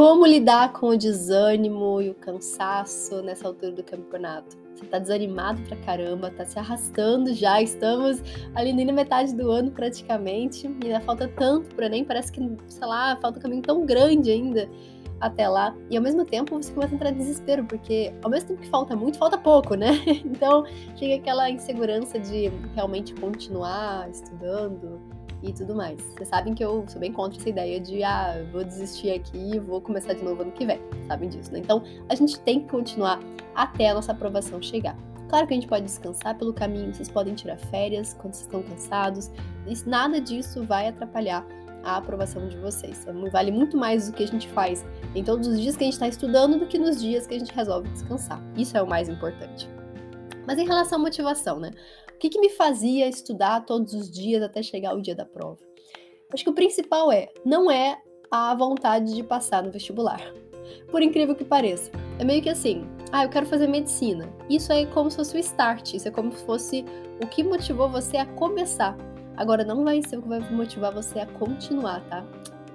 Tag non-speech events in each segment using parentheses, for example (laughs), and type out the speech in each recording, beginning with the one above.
Como lidar com o desânimo e o cansaço nessa altura do campeonato? Você tá desanimado pra caramba, tá se arrastando já, estamos ali na metade do ano praticamente, e ainda falta tanto pro Enem, parece que, sei lá, falta um caminho tão grande ainda até lá. E ao mesmo tempo você começa a entrar em desespero, porque ao mesmo tempo que falta muito, falta pouco, né? (laughs) Então chega aquela insegurança de realmente continuar estudando e tudo mais. Vocês sabem que eu sou bem contra essa ideia de, ah, vou desistir aqui e vou começar de novo ano que vem. Sabem disso, né? Então a gente tem que continuar até a nossa aprovação chegar. Claro que a gente pode descansar pelo caminho, vocês podem tirar férias quando vocês estão cansados, e nada disso vai atrapalhar a aprovação de vocês. É vale muito mais do que a gente faz em todos os dias que a gente está estudando do que nos dias que a gente resolve descansar. Isso é o mais importante. Mas em relação à motivação, né? O que, que me fazia estudar todos os dias até chegar o dia da prova? Acho que o principal é, não é a vontade de passar no vestibular. Por incrível que pareça. É meio que assim, ah, eu quero fazer medicina. Isso é como se fosse o start, isso é como se fosse o que motivou você a começar. Agora, não vai ser o que vai motivar você a continuar, tá?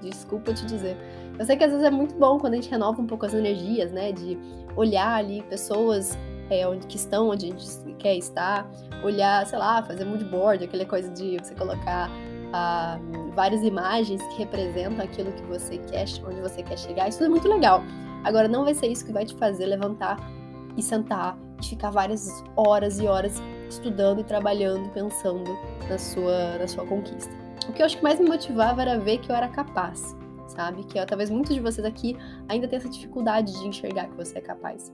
Desculpa te dizer. Eu sei que às vezes é muito bom quando a gente renova um pouco as energias, né? De olhar ali pessoas é, onde que estão, onde a gente quer estar, olhar, sei lá, fazer mood board, aquela coisa de você colocar ah, várias imagens que representam aquilo que você quer, onde você quer chegar. Isso é muito legal. Agora, não vai ser isso que vai te fazer levantar e sentar e ficar várias horas e horas estudando e trabalhando, pensando na sua, na sua conquista. O que eu acho que mais me motivava era ver que eu era capaz, sabe? Que talvez muitos de vocês aqui ainda tenham essa dificuldade de enxergar que você é capaz.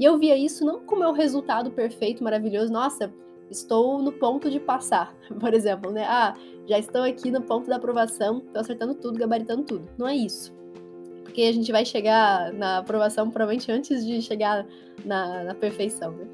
E eu via isso não como o resultado perfeito, maravilhoso, nossa, estou no ponto de passar, (laughs) por exemplo, né? Ah, já estou aqui no ponto da aprovação, estou acertando tudo, gabaritando tudo. Não é isso. Porque a gente vai chegar na aprovação provavelmente antes de chegar na, na perfeição, né?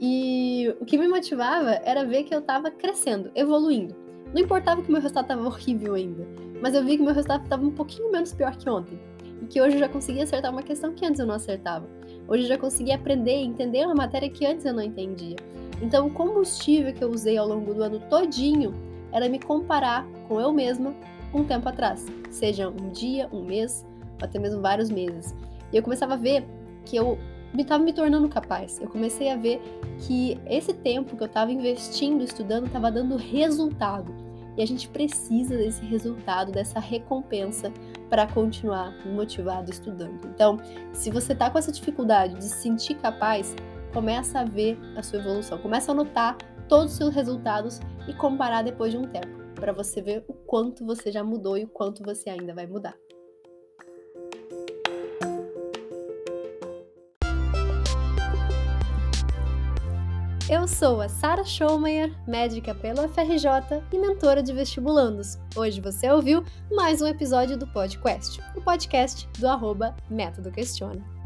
E o que me motivava era ver que eu estava crescendo, evoluindo. Não importava que meu resultado estava horrível ainda, mas eu vi que meu resultado estava um pouquinho menos pior que ontem. E que hoje eu já conseguia acertar uma questão que antes eu não acertava. Hoje eu já conseguia aprender e entender uma matéria que antes eu não entendia. Então o combustível que eu usei ao longo do ano todinho era me comparar com eu mesma um tempo atrás. Seja um dia, um mês, ou até mesmo vários meses. E eu começava a ver que eu estava me tornando capaz. Eu comecei a ver que esse tempo que eu estava investindo, estudando, estava dando resultado. E a gente precisa desse resultado, dessa recompensa para continuar motivado estudando. Então, se você está com essa dificuldade de se sentir capaz, começa a ver a sua evolução, começa a notar todos os seus resultados e comparar depois de um tempo, para você ver o quanto você já mudou e o quanto você ainda vai mudar. Eu sou a Sara Schaumeyer, médica pelo FRJ e mentora de vestibulandos. Hoje você ouviu mais um episódio do podcast, o podcast do arroba Método Questiona.